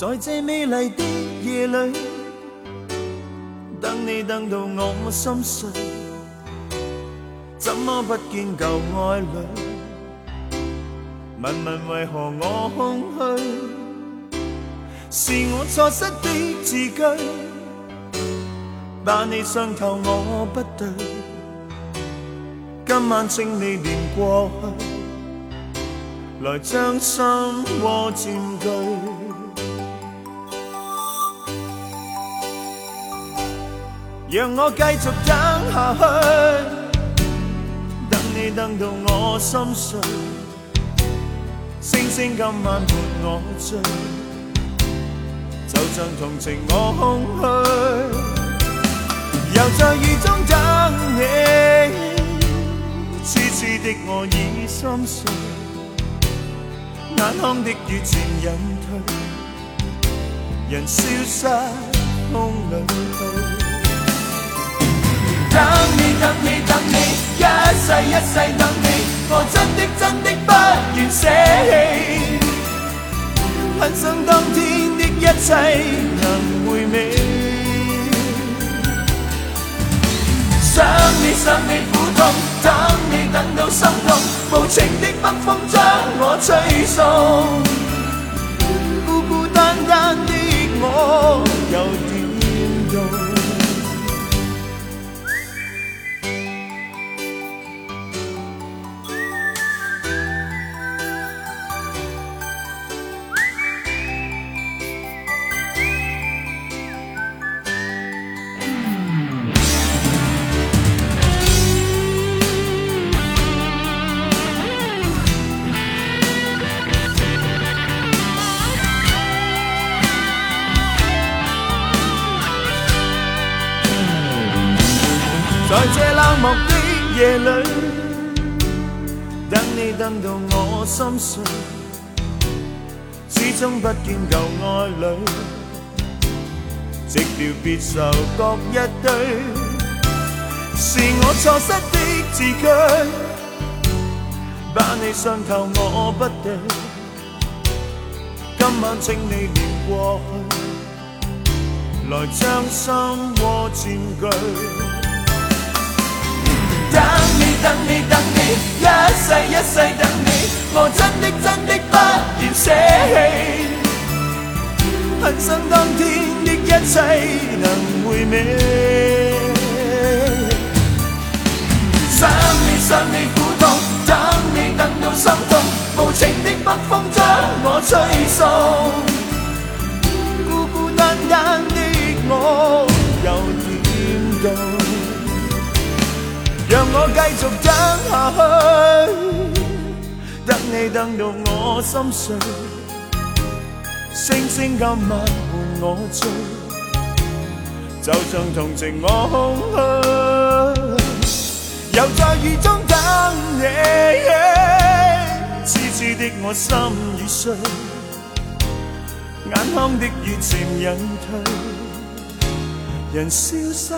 在这美丽的夜里，等你等到我心碎，怎么不见旧爱侣？问问为何我空虚？是我错失的字句，把你伤透我不对。今晚请你念过去，来将心窝占据。让我继续等下去，等你等到我心碎。星星今晚伴我醉，就像同情我空虚，又在雨中等你。痴痴的我已心碎，眼眶的雨渐隐退，人消失风里去。等你等你，一世一世等你，我真的真的不愿舍弃。很想当天的一切能回味，想你想你苦痛，等你等到心痛，无情的北风将我吹送，在这冷漠的夜里，等你等到我心碎，始终不见旧爱侣，寂寥别愁各一堆，是我错失的字句，把你伤透我不对，今晚请你念过去，来将心窝占据。等你等你，一世一世等你，我真的真的不愿舍弃。很想当天的一切能回味，想你想你苦痛，等你等到心痛，无情的北风将我吹送，孤孤单单的我又点动。让我继续等下去，等你等到我心碎，星星今晚伴我醉，就像同情我空虚，又在雨中等你，痴痴的我心已碎，眼眶的雨渐隐退，人消失。